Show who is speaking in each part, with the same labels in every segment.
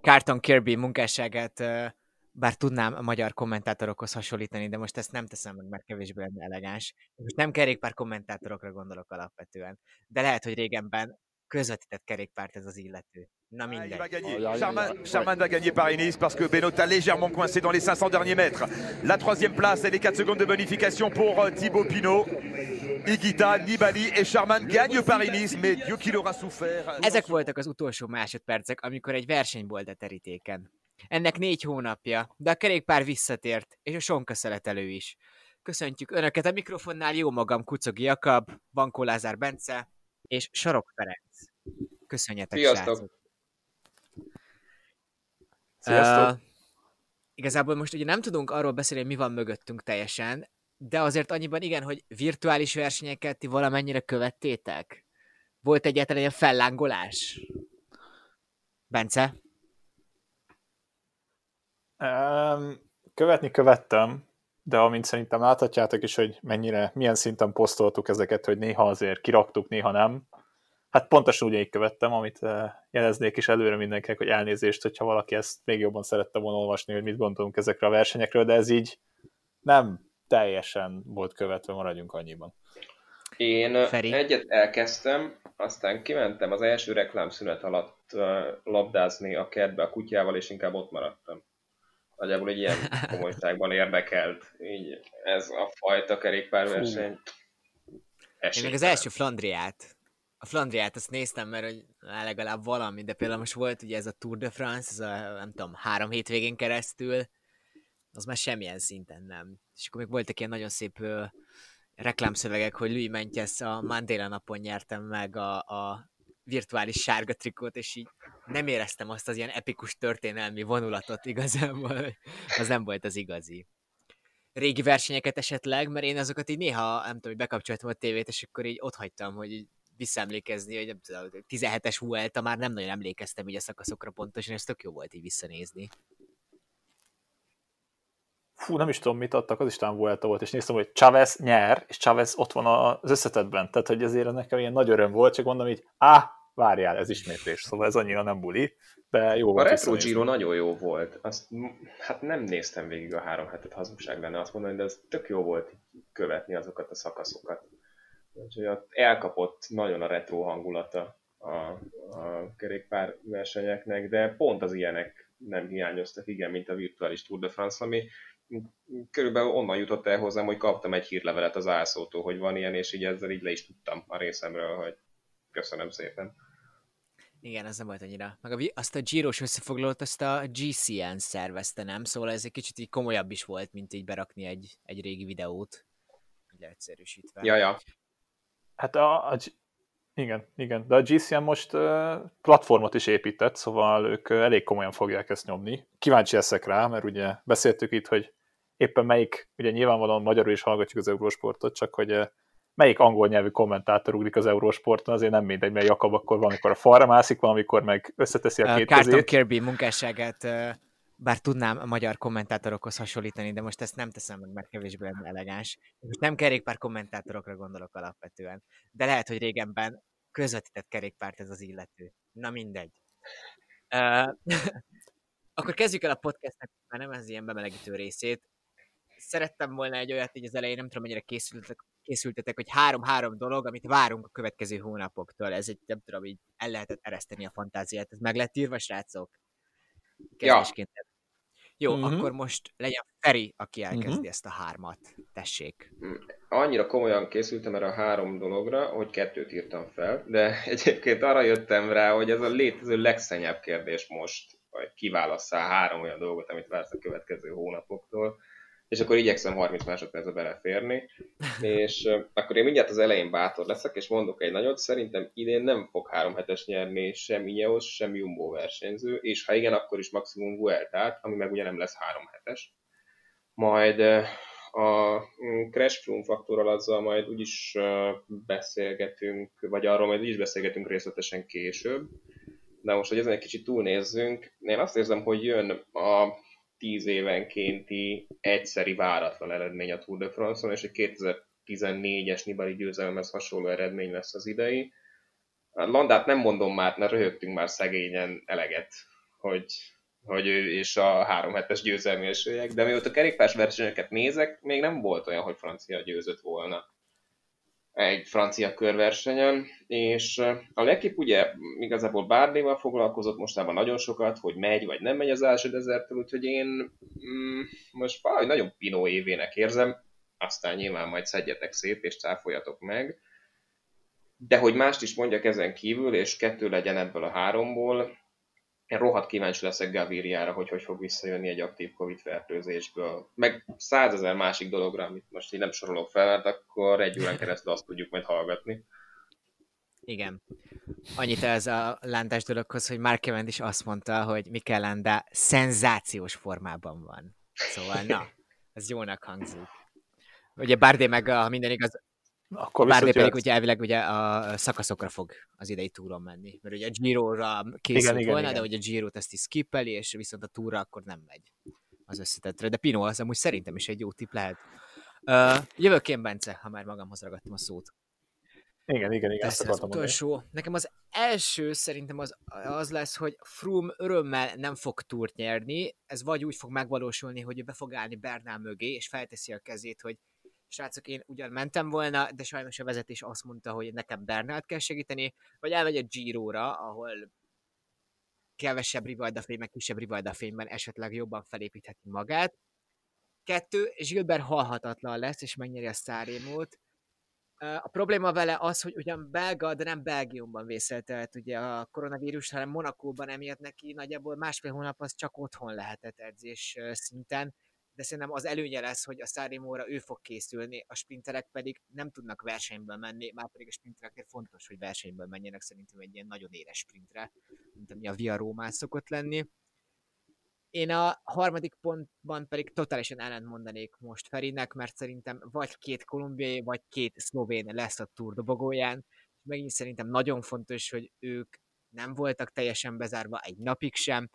Speaker 1: Carton Kirby munkásságát bár tudnám a magyar kommentátorokhoz hasonlítani, de most ezt nem teszem meg, mert kevésbé lenne elegáns. Most nem kerékpár kommentátorokra gondolok alapvetően, de lehet, hogy régenben közvetített kerékpárt ez az illető. Na mindegy.
Speaker 2: Il va gagner. Charman, Charman va gagner Paris-Nice parce que Benoît a légèrement coincé dans les 500 derniers mètres. La troisième place et les 4 secondes de bonification pour euh, Thibaut Pinot. Igita, Nibali et Charman gagnent Paris-Nice, mais Dieu qu'il aura souffert.
Speaker 1: Ezek voltak az utolsó másodpercek, amikor egy verseny volt a terítéken. Ennek négy hónapja, de a kerékpár visszatért, és a sonka szeletelő is. Köszöntjük Önöket a mikrofonnál, jó magam Kucogi Jakab, Bankó Lázár Bence és Sarok Ferenc. Köszönjetek,
Speaker 3: Sziasztok!
Speaker 1: srácok!
Speaker 4: Sziasztok!
Speaker 1: Uh, igazából most ugye nem tudunk arról beszélni, hogy mi van mögöttünk teljesen, de azért annyiban igen, hogy virtuális versenyeket ti valamennyire követtétek? Volt egyáltalán ilyen fellángolás? Bence?
Speaker 4: Um, követni követtem, de amint szerintem láthatjátok is, hogy mennyire, milyen szinten posztoltuk ezeket, hogy néha azért kiraktuk, néha nem. Hát pontosan ugyanígy követtem, amit eh, jeleznék is előre mindenkinek, hogy elnézést, hogyha valaki ezt még jobban szerette volna olvasni, hogy mit gondolunk ezekre a versenyekről, de ez így nem teljesen volt követve, maradjunk annyiban.
Speaker 3: Én
Speaker 1: Feri?
Speaker 3: egyet elkezdtem, aztán kimentem az első reklámszünet alatt labdázni a kertbe a kutyával, és inkább ott maradtam. Nagyjából egy ilyen komolyságban érdekelt. Így ez a fajta kerékpárverseny.
Speaker 1: Én még az első Flandriát, a Flandriát azt néztem, mert hogy legalább valami, de például most volt ugye ez a Tour de France, ez a nem tudom, három hétvégén keresztül, az már semmilyen szinten nem. És akkor még voltak ilyen nagyon szép ö, reklámszövegek, hogy Louis Mentjes a Mandela napon nyertem meg a, a virtuális sárga trikót, és így nem éreztem azt az ilyen epikus történelmi vonulatot igazából, az nem volt az igazi. Régi versenyeket esetleg, mert én azokat így néha, nem tudom, hogy bekapcsoltam a tévét, és akkor így ott hagytam, hogy így visszaemlékezni, hogy nem tudom, 17-es Vuelta, már nem nagyon emlékeztem így a szakaszokra pontosan, és ez tök jó volt így visszanézni.
Speaker 4: Fú, nem is tudom, mit adtak, az is talán Vuelta volt, és néztem, hogy Chavez nyer, és Chavez ott van az összetetben, tehát hogy azért nekem ilyen nagy öröm volt, csak mondom így, á, várjál, ez ismétlés, szóval ez annyira nem buli, de jó
Speaker 3: A
Speaker 4: volt
Speaker 3: Retro
Speaker 4: visszanézni.
Speaker 3: Giro nagyon jó volt. Azt, hát nem néztem végig a három hetet, hazugság lenne azt mondani, de ez tök jó volt követni azokat a szakaszokat. Úgyhogy ott elkapott nagyon a retro hangulata a, a kerékpár versenyeknek, de pont az ilyenek nem hiányoztak, igen, mint a virtuális Tour de France, ami körülbelül onnan jutott el hozzám, hogy kaptam egy hírlevelet az ászótól, hogy van ilyen, és így ezzel így le is tudtam a részemről, hogy köszönöm szépen.
Speaker 1: Igen, ez nem volt annyira. Meg a, azt a Giros összefoglalót, azt a GCN szervezte, nem? Szóval ez egy kicsit így komolyabb is volt, mint így berakni egy, egy régi videót. Így leegyszerűsítve.
Speaker 3: Ja, ja.
Speaker 4: Hát a, a, G- igen, igen, de a GCM most uh, platformot is épített, szóval ők uh, elég komolyan fogják ezt nyomni. Kíváncsi leszek rá, mert ugye beszéltük itt, hogy éppen melyik, ugye nyilvánvalóan magyarul is hallgatjuk az Eurosportot, csak hogy uh, melyik angol nyelvű kommentátor ugrik az Eurosporton, azért nem mindegy, mert Jakab akkor valamikor a falra mászik, valamikor meg összeteszi a két
Speaker 1: Carton
Speaker 4: kezét.
Speaker 1: Kirby munkásságát, uh, bár tudnám a magyar kommentátorokhoz hasonlítani, de most ezt nem teszem meg, mert kevésbé elegáns. Most nem kerékpár kommentátorokra gondolok alapvetően, de lehet, hogy régenben közvetített kerékpárt ez az illető. Na mindegy. Uh, akkor kezdjük el a podcastnek, már nem ez ilyen bemelegítő részét. Szerettem volna egy olyat így az elején, nem tudom, mennyire készültetek, készültetek, hogy három-három dolog, amit várunk a következő hónapoktól. Ez egy, nem tudom, így el lehetett ereszteni a fantáziát. Ez meg lett írva, srácok? Kezdésként. Jó,
Speaker 4: Mhm.
Speaker 1: akkor most legyen Feri, aki elkezdi
Speaker 4: Mhm.
Speaker 1: ezt a hármat. Tessék.
Speaker 3: annyira komolyan készültem erre a három dologra, hogy kettőt írtam fel, de egyébként arra jöttem rá, hogy ez a létező legszennyebb kérdés most, hogy kiválasszál három olyan dolgot, amit vársz a következő hónapoktól, és akkor igyekszem 30 másodpercbe beleférni, és akkor én mindjárt az elején bátor leszek, és mondok egy nagyot, szerintem idén nem fog három hetes nyerni sem Ineos, sem Jumbo versenyző, és ha igen, akkor is maximum Vueltát, ami meg ugye nem lesz három hetes. Majd a mm, Crash Froome faktorral azzal majd úgyis beszélgetünk, vagy arról majd úgyis beszélgetünk részletesen később. De most, hogy ezen egy kicsit túlnézzünk, én azt érzem, hogy jön a tíz évenkénti egyszeri váratlan eredmény a Tour de France-on, és egy 2014-es Nibali győzelemhez hasonló eredmény lesz az idei. A Landát nem mondom már, mert röhögtünk már szegényen eleget hogy, hogy ő és a három hetes győzelmi esélyek, de mióta kerékpás versenyeket nézek, még nem volt olyan, hogy francia győzött volna egy francia körversenyen, és a Lekip ugye igazából Bárdéval foglalkozott mostában nagyon sokat, hogy megy vagy nem megy az első dezertől, úgyhogy én mm, most valahogy nagyon Pinó évének érzem, aztán nyilván majd szedjetek szét és cáfoljatok meg, de hogy mást is mondjak ezen kívül, és kettő legyen ebből a háromból, én rohadt kíváncsi leszek Gaviriára, hogy hogy fog visszajönni egy aktív Covid fertőzésből. Meg százezer másik dologra, amit most így nem sorolok fel, mert akkor egy órán keresztül azt tudjuk majd hallgatni.
Speaker 1: Igen. Annyit ez a lántás dologhoz, hogy Mark Evans is azt mondta, hogy Mikel Landa szenzációs formában van. Szóval na, ez jónak hangzik. Ugye Bardé meg, ha minden igaz, akkor Bárdi pedig ugye elvileg ugye a szakaszokra fog az idei túron menni, mert ugye a Giro-ra készült igen, volna, igen, de ugye a Giro-t ezt is skippeli, és viszont a túra akkor nem megy az összetetre. De Pino az amúgy szerintem is egy jó tipp lehet. Uh, jövök én, Bence, ha már magamhoz ragadtam a szót.
Speaker 4: Igen, igen, igen.
Speaker 1: Ezt az utolsó. Mondani. Nekem az első szerintem az, az lesz, hogy Froome örömmel nem fog túrt nyerni. Ez vagy úgy fog megvalósulni, hogy ő be fog állni Bernál mögé, és felteszi a kezét, hogy srácok, én ugyan mentem volna, de sajnos a vezetés azt mondta, hogy nekem Bernát kell segíteni, vagy elmegy a Giro-ra, ahol kevesebb rivaldafény, meg kisebb rivaldafényben esetleg jobban felépítheti magát. Kettő, Gilbert halhatatlan lesz, és megnyeri a Szárémót. A probléma vele az, hogy ugyan belga, de nem Belgiumban vészelte tehát ugye a koronavírus, hanem Monakóban emiatt neki nagyjából másfél hónap az csak otthon lehetett edzés szinten, de szerintem az előnye lesz, hogy a Szárimóra ő fog készülni, a sprinterek pedig nem tudnak versenyben menni, már pedig a sprintereknél fontos, hogy versenyben menjenek szerintem egy ilyen nagyon éles sprintre, mint ami a Via Rómán szokott lenni. Én a harmadik pontban pedig totálisan ellent mondanék most Ferinek, mert szerintem vagy két kolumbiai, vagy két szlovén lesz a túrdobogóján, és megint szerintem nagyon fontos, hogy ők nem voltak teljesen bezárva egy napig sem,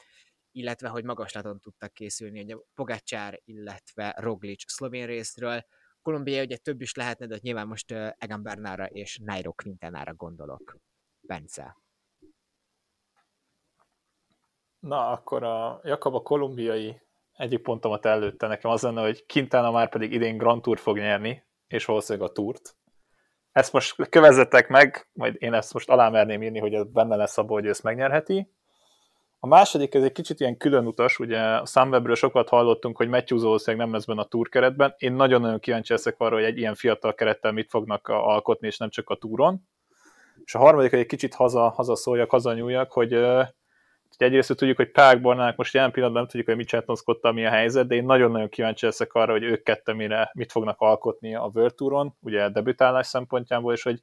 Speaker 1: illetve hogy magaslaton tudtak készülni, ugye Pogacsár, illetve Roglic szlovén részről. Kolumbia ugye több is lehetne, de nyilván most Egan Bernára és Nairo Quintanára gondolok. Bence.
Speaker 4: Na, akkor a Jakab a kolumbiai egyik pontomat előtte nekem az lenne, hogy Quintana már pedig idén Grand Tour fog nyerni, és valószínűleg a túrt. Ezt most kövezzetek meg, majd én ezt most alámerném írni, hogy ez benne lesz abból, hogy ezt megnyerheti. A második, ez egy kicsit ilyen külön utas, ugye a Sunwebről sokat hallottunk, hogy Matthews valószínűleg nem lesz benne a túr keretben. Én nagyon-nagyon kíváncsi leszek arra, hogy egy ilyen fiatal kerettel mit fognak alkotni, és nem csak a túron. És a harmadik, hogy egy kicsit haza, haza szóljak, haza nyúljak, hogy uh, egyrészt tudjuk, hogy Pák Barnának most jelen pillanatban nem tudjuk, hogy mit csináltonszkodta, mi a helyzet, de én nagyon-nagyon kíváncsi leszek arra, hogy ők kettő mire, mit fognak alkotni a World Touron, ugye a debütálás szempontjából, és hogy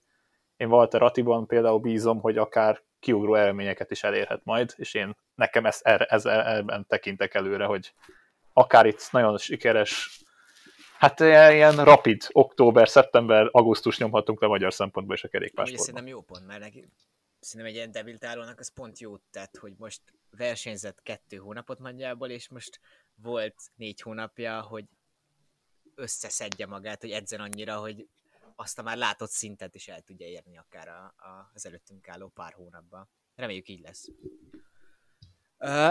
Speaker 4: én Walter Atiban például bízom, hogy akár kiugró eredményeket is elérhet majd, és én nekem ezt, erre, ez, ebben tekintek előre, hogy akár itt nagyon sikeres, hát ilyen rapid, október, szeptember, augusztus nyomhatunk le magyar szempontból is a kerékpársportban.
Speaker 1: Szerintem jó pont, mert szerintem egy ilyen debiltálónak az pont jót tett, hogy most versenyzett kettő hónapot nagyjából, és most volt négy hónapja, hogy összeszedje magát, hogy edzen annyira, hogy azt a már látott szintet is el tudja érni akár a, a, az előttünk álló pár hónapban. Reméljük így lesz.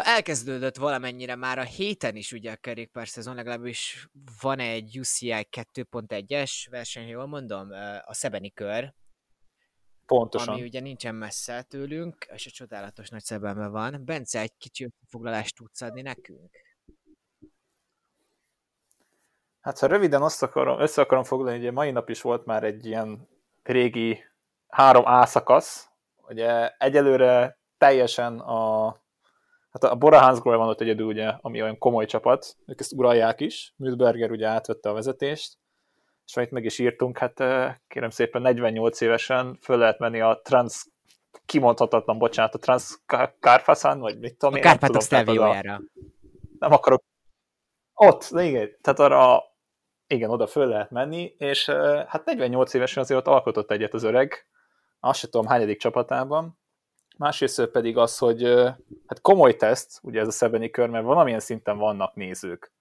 Speaker 1: Elkezdődött valamennyire már a héten is ugye a kerékpár szezon, legalábbis van egy UCI 2.1-es verseny, jól mondom, a Szebeni kör.
Speaker 4: Pontosan.
Speaker 1: Ami ugye nincsen messze tőlünk, és a csodálatos nagy Szebenben van. Bence, egy kicsi foglalást tudsz adni nekünk?
Speaker 4: Hát ha röviden azt akarom, össze akarom foglalni, ugye mai nap is volt már egy ilyen régi három A szakasz, ugye egyelőre teljesen a hát a Bora Hansgrohe van ott egyedül, ugye, ami olyan komoly csapat, ők ezt uralják is, Mühlberger ugye átvette a vezetést, és amit meg is írtunk, hát kérem szépen 48 évesen föl lehet menni a trans kimondhatatlan, bocsánat, a Trans Kárfaszán, vagy mit tudom
Speaker 1: a én. A Kárpátok.
Speaker 4: Nem akarok. Ott, igen, tehát arra igen, oda föl lehet menni, és hát 48 évesen azért ott alkotott egyet az öreg, azt sem tudom hányadik csapatában, másrészt pedig az, hogy hát komoly teszt, ugye ez a szebeni kör, mert valamilyen szinten vannak nézők.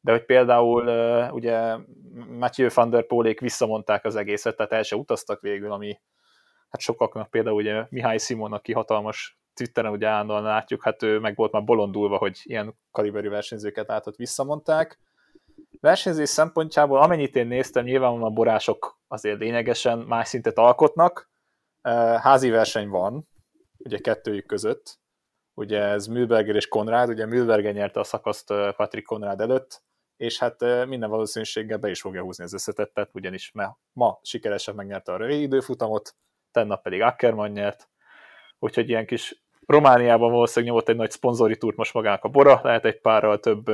Speaker 4: De hogy például ugye Matthew van der Pólék visszamondták az egészet, tehát el se utaztak végül, ami hát sokaknak például ugye Mihály Simon, aki hatalmas Twitteren ugye állandóan látjuk, hát ő meg volt már bolondulva, hogy ilyen kaliberű versenyzőket látott visszamondták. Versenyzés szempontjából, amennyit én néztem, nyilvánvalóan a borások azért lényegesen más szintet alkotnak. Házi verseny van, ugye kettőjük között, ugye ez Mühlberger és Konrád, ugye Mühlberger nyerte a szakaszt Patrick Konrád előtt, és hát minden valószínűséggel be is fogja húzni az összetettet, ugyanis ma sikeresen megnyerte a rövid időfutamot, tennap pedig Ackermann nyert, úgyhogy ilyen kis Romániában valószínűleg nyomott egy nagy szponzori túrt most magának a Bora, lehet egy párral több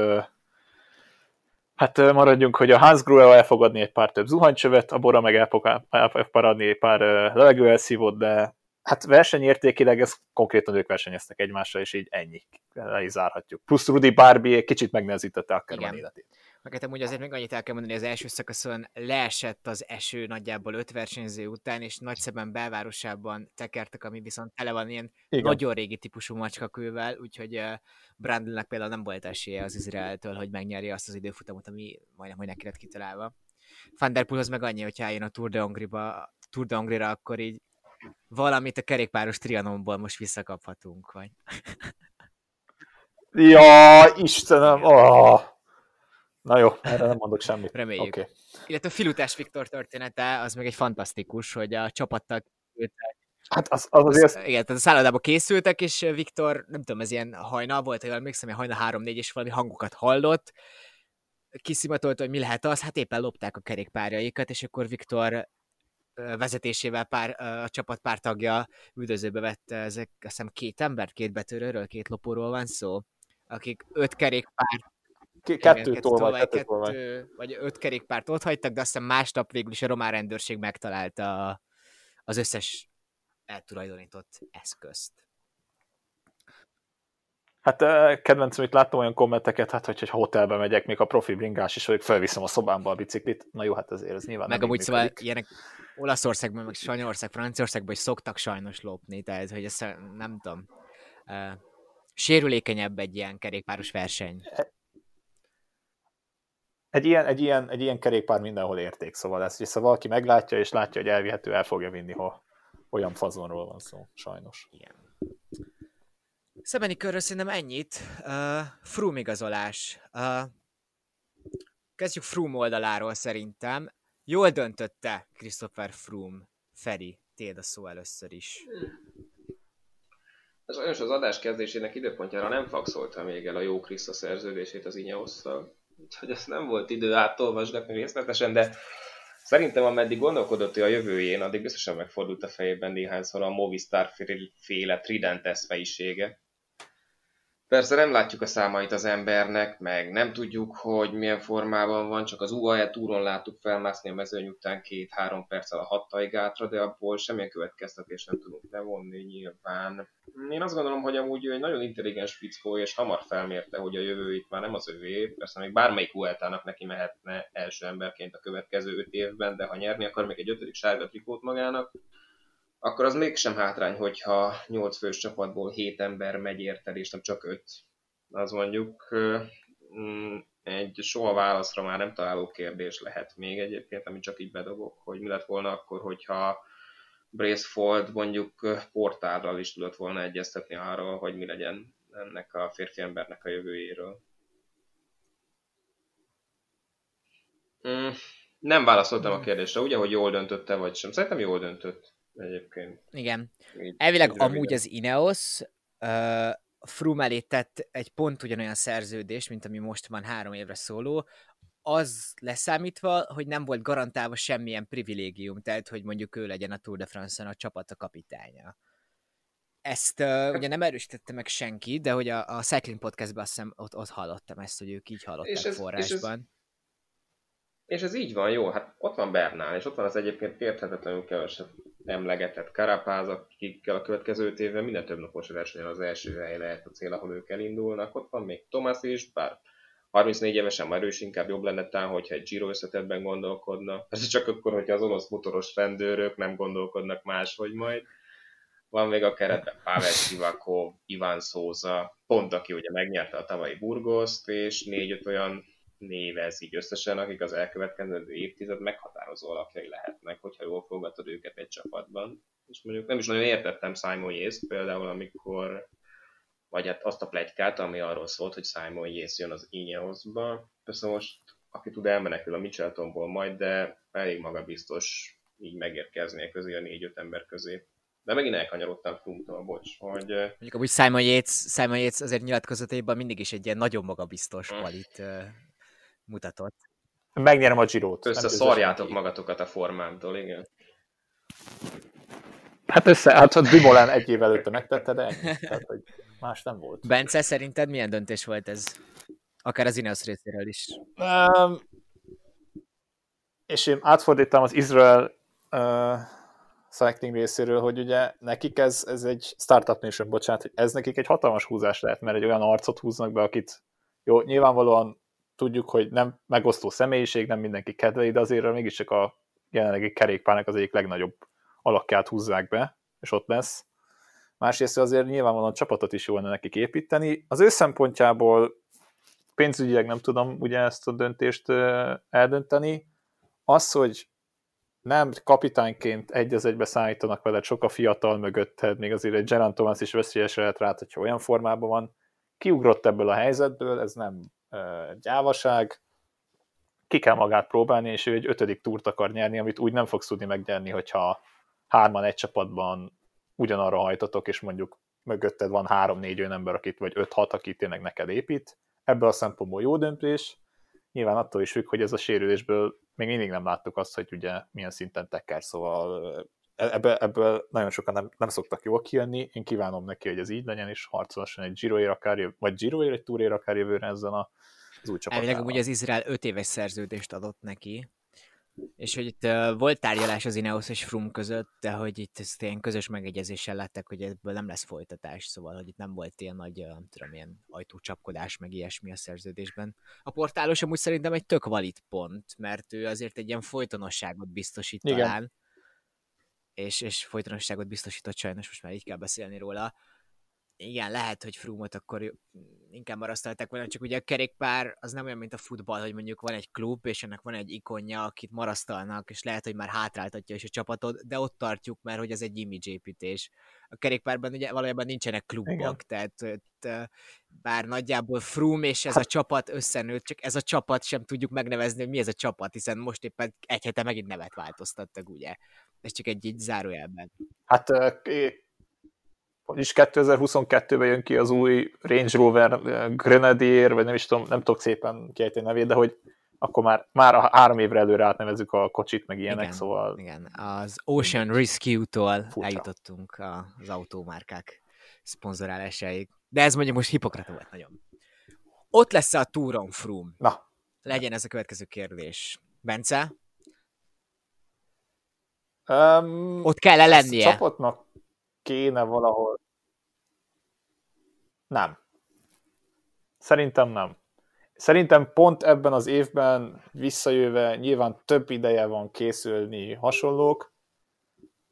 Speaker 4: Hát maradjunk, hogy a Hans Gruel elfogadni egy pár több zuhanycsövet, a Bora meg elparadni egy pár levegőelszívót, de hát versenyértékileg ez konkrétan ők versenyeztek egymással, és így ennyi. Le is zárhatjuk. Plusz Rudi Barbie kicsit megnehezítette Ackermann életét.
Speaker 1: Meg hát ugye azért még annyit el kell mondani, hogy az első szakaszon leesett az eső nagyjából öt versenyző után, és nagyszeben belvárosában tekertek, ami viszont tele van ilyen Igen. nagyon régi típusú macskakővel, úgyhogy uh, például nem volt esélye az Izraeltől, hogy megnyerje azt az időfutamot, ami majdnem, hogy neki lett kitalálva. Van meg annyi, hogyha eljön a Tour de Hongriba, Tour de Hongrira, akkor így valamit a kerékpáros trianonból most visszakaphatunk, vagy...
Speaker 4: ja, Istenem! Oh. Na jó, erre nem mondok semmit.
Speaker 1: Reméljük. Okay. Illetve a Filutás Viktor története, az meg egy fantasztikus, hogy a csapattal
Speaker 4: Hát az, az azért... Az,
Speaker 1: igen, tehát a szállodába készültek, és Viktor, nem tudom, ez ilyen hajna volt, hogy emlékszem, hajna 3-4, és valami hangokat hallott, kiszimatolta, hogy mi lehet az, hát éppen lopták a kerékpárjaikat, és akkor Viktor vezetésével pár, a csapat pár tagja üldözőbe vette ezek, azt hiszem két embert, két betörőről, két lopóról van szó, akik öt kerékpár
Speaker 4: kettő tolvaj, kettő, kettő,
Speaker 1: vagy öt kerékpárt ott hagytak, de aztán másnap végül is a román rendőrség megtalálta az összes eltulajdonított eszközt.
Speaker 4: Hát kedvencem, itt láttam olyan kommenteket, hát hogy, hogy hotelbe megyek, még a profi bringás is vagyok, felviszem a szobámba a biciklit. Na jó, hát azért ez nyilván
Speaker 1: Meg amúgy szóval ilyenek Olaszországban, meg Spanyolország, Franciaországban is szoktak sajnos lopni, tehát hogy ezt nem tudom. Uh, sérülékenyebb egy ilyen kerékpáros verseny. E-
Speaker 4: egy ilyen, egy, ilyen, egy ilyen kerékpár mindenhol érték, szóval ezt, hogyha valaki meglátja, és látja, hogy elvihető, el fogja vinni, ha olyan fazonról van szó, sajnos.
Speaker 1: Igen. Szebeni körről szerintem ennyit. Uh, Froome igazolás. Uh, kezdjük Froome oldaláról szerintem. Jól döntötte Christopher Froome. Feri, téd a szó először is.
Speaker 3: Sajnos az adás kezdésének időpontjára nem faxolta még el a jó Kriszta szerződését az Ineosszal úgyhogy ezt nem volt idő átolvasgatni részletesen, de szerintem ameddig gondolkodott ő a jövőjén, addig biztosan megfordult a fejében néhányszor a Movistar féle Trident fejsége. Persze nem látjuk a számait az embernek, meg nem tudjuk, hogy milyen formában van, csak az UAE túron láttuk felmászni a mezőny után két-három perccel a hattai gátra, de abból semmilyen következtetés nem tudunk levonni nyilván. Én azt gondolom, hogy amúgy ő egy nagyon intelligens fickó, és hamar felmérte, hogy a jövő itt már nem az övé. Persze még bármelyik Vueltának neki mehetne első emberként a következő öt évben, de ha nyerni akar még egy ötödik sárga trikót magának, akkor az mégsem hátrány, hogyha 8 fős csapatból 7 ember megy érted, és nem csak 5. Az mondjuk mm, egy soha válaszra már nem találó kérdés lehet még egyébként, ami csak így bedobok, hogy mi lett volna akkor, hogyha Bracefold mondjuk portálral is tudott volna egyeztetni arról, hogy mi legyen ennek a férfi embernek a jövőjéről. Mm, nem válaszoltam a kérdésre, ugye, hogy jól döntötte vagy sem. Szerintem jól döntött egyébként.
Speaker 1: Igen. Így, Elvileg így amúgy az Ineos uh, Froome elé tett egy pont ugyanolyan szerződés, mint ami most van három évre szóló, az leszámítva, hogy nem volt garantálva semmilyen privilégium, tehát hogy mondjuk ő legyen a Tour de France-on a csapat a kapitánya. Ezt uh, ugye nem erősítette meg senki, de hogy a, a Cycling Podcastban azt hiszem ott, ott hallottam ezt, hogy ők így hallották és ez, forrásban. És ez,
Speaker 3: és ez így van, jó, hát ott van Bernál, és ott van az egyébként érthetetlenül keveset emlegetett Karapáz, akikkel a következő évben minden több napos versenyen az első hely lehet a cél, ahol ők elindulnak. Ott van még Thomas is, bár 34 évesen már is inkább jobb lenne talán, hogyha egy Giro összetetben gondolkodna. Ez csak akkor, hogyha az orosz motoros rendőrök nem gondolkodnak máshogy majd. Van még a keretben Pavel Sivakov, Iván Szóza, pont aki ugye megnyerte a tavalyi Burgoszt, és négy-öt olyan névez így összesen, akik az elkövetkező évtized meghatározó alakjai lehetnek, hogyha jól fogadod őket egy csapatban. és mondjuk nem is nagyon értettem Simon yates például, amikor vagy hát azt a plegykát, ami arról szólt, hogy Simon Yates jön az Ineosba. Persze most, aki tud, elmenekül a Micheltonból majd, de elég magabiztos így megérkezni közé a négy-öt ember közé. De megint elkanyarodtam Froome-tól, bocs, hogy...
Speaker 1: Mondjuk amúgy Simon Yates, Simon Yates azért nyilatkozataiban mindig is egy ilyen nagyon magabiztos
Speaker 3: Mm.
Speaker 1: Mutatott.
Speaker 4: Megnyerem a Girot.
Speaker 3: Összeszarjátok magatokat a formámtól, igen.
Speaker 4: Hát össze, hát a Dumoulin egy év előtte megtette, de ennyi. Tehát, hogy más nem volt.
Speaker 1: Bence, szerinted milyen döntés volt ez? Akár az Ineos részéről is.
Speaker 4: Um, és én átfordítam az Israel uh, cycling részéről, hogy ugye nekik ez, ez egy startup nation, bocsánat, hogy ez nekik egy hatalmas húzás lehet, mert egy olyan arcot húznak be, akit jó, nyilvánvalóan tudjuk, hogy nem megosztó személyiség, nem mindenki kedveli, de azért mégiscsak a jelenlegi kerékpárnak az egyik legnagyobb alakját húzzák be, és ott lesz. Másrészt azért nyilvánvalóan a csapatot is jó lenne nekik építeni. Az ő szempontjából pénzügyileg nem tudom ugye ezt a döntést eldönteni. Az, hogy nem kapitányként egy az egybe szállítanak veled, sok a fiatal mögötted, még azért egy Geraint Thomas is veszélyes lehet rá, hogyha olyan formában van. Kiugrott ebből a helyzetből, ez nem gyávaság, ki kell magát próbálni, és ő egy ötödik túrt akar nyerni, amit úgy nem fogsz tudni megnyerni, hogyha hárman egy csapatban ugyanarra hajtatok, és mondjuk mögötted van három-négy olyan ember, akit, vagy öt-hat, akit tényleg neked épít. Ebből a szempontból jó döntés. Nyilván attól is függ, hogy ez a sérülésből még mindig nem láttuk azt, hogy ugye milyen szinten teker, szóval ebből, ebből nagyon sokan nem, nem szoktak jól kijönni. Én kívánom neki, hogy ez így legyen, és harcolhasson egy Giroér akár, jövő, vagy Giroér, egy Túrér akár jövőre ezzel a, az új csapatával.
Speaker 1: Elvileg amúgy az Izrael 5 éves szerződést adott neki, és hogy itt uh, volt tárgyalás az Ineos és Froome között, de hogy itt ezt ilyen közös megegyezéssel lettek, hogy ebből nem lesz folytatás, szóval, hogy itt nem volt ilyen nagy, uh, nem tudom, ilyen ajtócsapkodás, meg ilyesmi a szerződésben. A portálos amúgy szerintem egy tök valid pont, mert ő azért egy ilyen folytonosságot biztosít
Speaker 4: Igen.
Speaker 1: talán, és, és folytonosságot biztosított sajnos, most már így kell beszélni róla. Igen, lehet, hogy Froome-ot akkor inkább marasztalták volna, csak ugye a kerékpár az nem olyan, mint a futball, hogy mondjuk van egy klub, és ennek van egy ikonja, akit marasztalnak, és lehet, hogy már hátráltatja is a csapatot, de ott tartjuk, mert hogy ez egy image építés. A kerékpárban ugye valójában nincsenek klubok,
Speaker 4: Igen.
Speaker 1: tehát bár nagyjából Froome és ez a csapat összenőtt, csak ez a csapat sem tudjuk megnevezni, hogy mi ez a csapat, hiszen most éppen egy hete megint nevet változtattak, ugye. Ez csak egy így zárójelben.
Speaker 4: Hát ö, k- hogy is 2022-ben jön ki az új Range Rover Grenadier, vagy nem is tudom, nem tudok szépen kiejteni a nevét, de hogy akkor már, már a három évre előre átnevezzük a kocsit, meg ilyenek,
Speaker 1: Igen.
Speaker 4: szóval
Speaker 1: Igen, az Ocean Rescue-tól eljutottunk az autómárkák szponzorálásáig. De ez mondjuk most hipokrata volt nagyon. Ott lesz a Touron Froome?
Speaker 4: na,
Speaker 1: Legyen ez a következő kérdés. Bence,
Speaker 4: um,
Speaker 1: ott kell-e lennie?
Speaker 4: Csapatnak kéne valahol. Nem. Szerintem nem. Szerintem pont ebben az évben visszajöve nyilván több ideje van készülni hasonlók.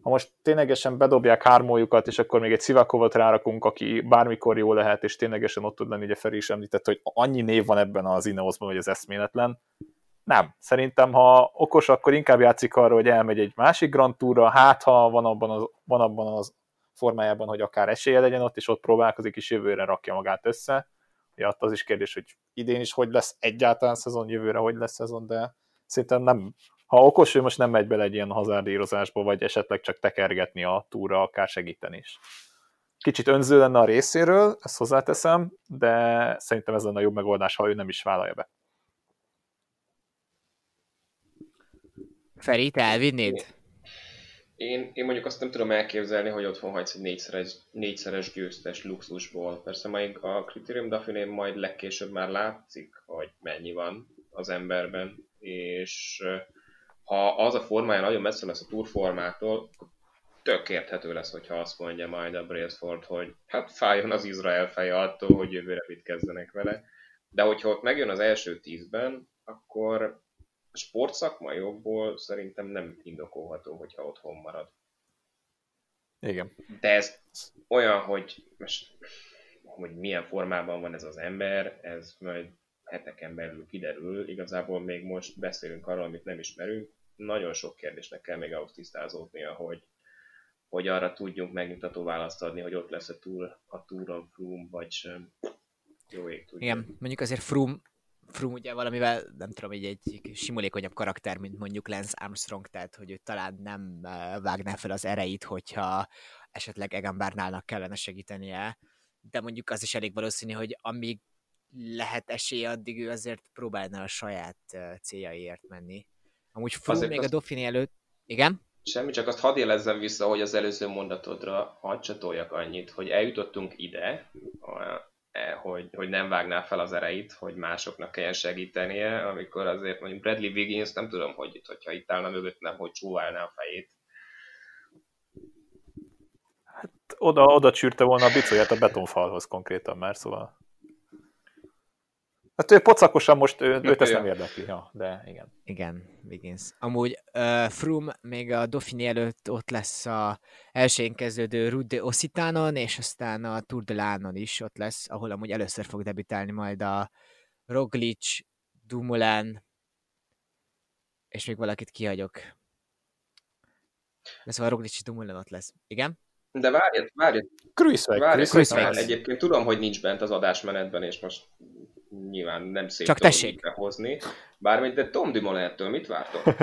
Speaker 4: Ha most ténylegesen bedobják hármójukat, és akkor még egy Szivakovot rárakunk, aki bármikor jó lehet, és ténylegesen ott tud lenni, ugye Feri is említett, hogy annyi név van ebben az Ineosban, hogy ez eszméletlen. Nem. Szerintem, ha okos, akkor inkább játszik arra, hogy elmegy egy másik Grand Tourra, hát ha van abban az, van abban az formájában, hogy akár esélye legyen ott, és ott próbálkozik, és jövőre rakja magát össze. Ja, ott az is kérdés, hogy idén is hogy lesz egyáltalán szezon, jövőre hogy lesz szezon, de szerintem nem, ha okos, ő most nem megy bele egy ilyen hazárdírozásba, vagy esetleg csak tekergetni a túra, akár segíteni is. Kicsit önző lenne a részéről, ezt hozzáteszem, de szerintem ez lenne a jobb megoldás, ha ő nem is vállalja be.
Speaker 1: Feri, te elvinnéd?
Speaker 3: Én, én mondjuk azt nem tudom elképzelni, hogy otthon hagysz egy négyszeres, négyszeres győztes luxusból. Persze majd a Criterium dauphiné majd legkésőbb már látszik, hogy mennyi van az emberben, és ha az a formája nagyon messze lesz a túrformától, tök érthető lesz, hogyha azt mondja majd a Brailsford, hogy hát fájjon az Izrael feje attól, hogy jövőre mit kezdenek vele. De hogyha ott megjön az első tízben, akkor a sportszakmai jogból szerintem nem indokolható, hogyha otthon marad.
Speaker 4: Igen.
Speaker 3: De ez olyan, hogy most hogy milyen formában van ez az ember, ez majd heteken belül kiderül. Igazából még most beszélünk arról, amit nem ismerünk. Nagyon sok kérdésnek kell még ahhoz tisztázódnia, hogy hogy arra tudjunk megnyugtató választ adni, hogy ott lesz a túl a túron Froome, vagy sem. Jó ég tudja.
Speaker 1: Igen, mondjuk azért Froome, Froome ugye valamivel, nem tudom, egy, egy simulékonyabb karakter, mint mondjuk Lance Armstrong, tehát hogy ő talán nem vágná fel az ereit, hogyha esetleg Egan Bernálnak kellene segítenie, de mondjuk az is elég valószínű, hogy amíg lehet esélye, addig ő azért próbálna a saját céljaiért menni. Amúgy Froome még az... a Dauphiné előtt... Igen?
Speaker 3: Semmi, csak azt hadd élezzem vissza, hogy az előző mondatodra hadd csatoljak annyit, hogy eljutottunk ide, hogy, hogy nem vágná fel az ereit, hogy másoknak kelljen segítenie, amikor azért mondjuk Bradley Wiggins nem tudom, hogy itt, hogyha itt állna mögött, nem, hogy csúválná a fejét.
Speaker 4: Hát oda, oda csűrte volna a bicóját a betonfalhoz konkrétan már, szóval... Hát ő pocakosan most, ő, őt ezt nem érdekli, ja, de igen.
Speaker 1: Igen, Wiggins. Amúgy uh, Froome még a Dauphiné előtt ott lesz a elsőn kezdődő Rude Ossitánon, és aztán a Tour de Lánon is ott lesz, ahol amúgy először fog debütálni majd a Roglic, Dumoulin, és még valakit kihagyok. De szóval Roglic Dumoulin ott lesz. Igen?
Speaker 3: De várj, várj.
Speaker 4: Kruisweg.
Speaker 3: Kruisweg. Egyébként tudom, hogy nincs bent az adásmenetben, és most nyilván nem szép
Speaker 1: Csak tessék.
Speaker 3: behozni. Bármint, de Tom Dumoulin-től mit vártok?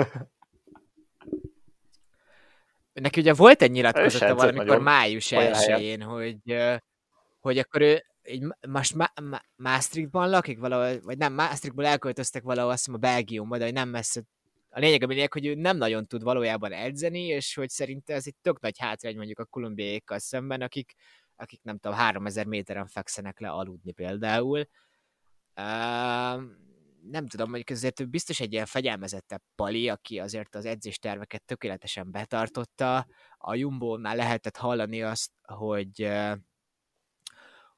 Speaker 1: Neki ugye volt egy nyilatkozata valamikor május 1-én, hogy, hogy akkor ő így most Ma- Ma- Maastrichtban lakik valahol, vagy nem, Maastrichtból elköltöztek valahol, azt hiszem a Belgiumba, de hogy nem messze a lényeg a lényeg, hogy ő nem nagyon tud valójában edzeni, és hogy szerinte ez egy tök nagy hátrány mondjuk a kolumbiaiakkal szemben, akik, akik nem tudom, 3000 méteren fekszenek le aludni például, nem tudom, mondjuk azért biztos egy ilyen fegyelmezettebb pali, aki azért az edzésterveket tökéletesen betartotta. A Jumbo-nál lehetett hallani azt, hogy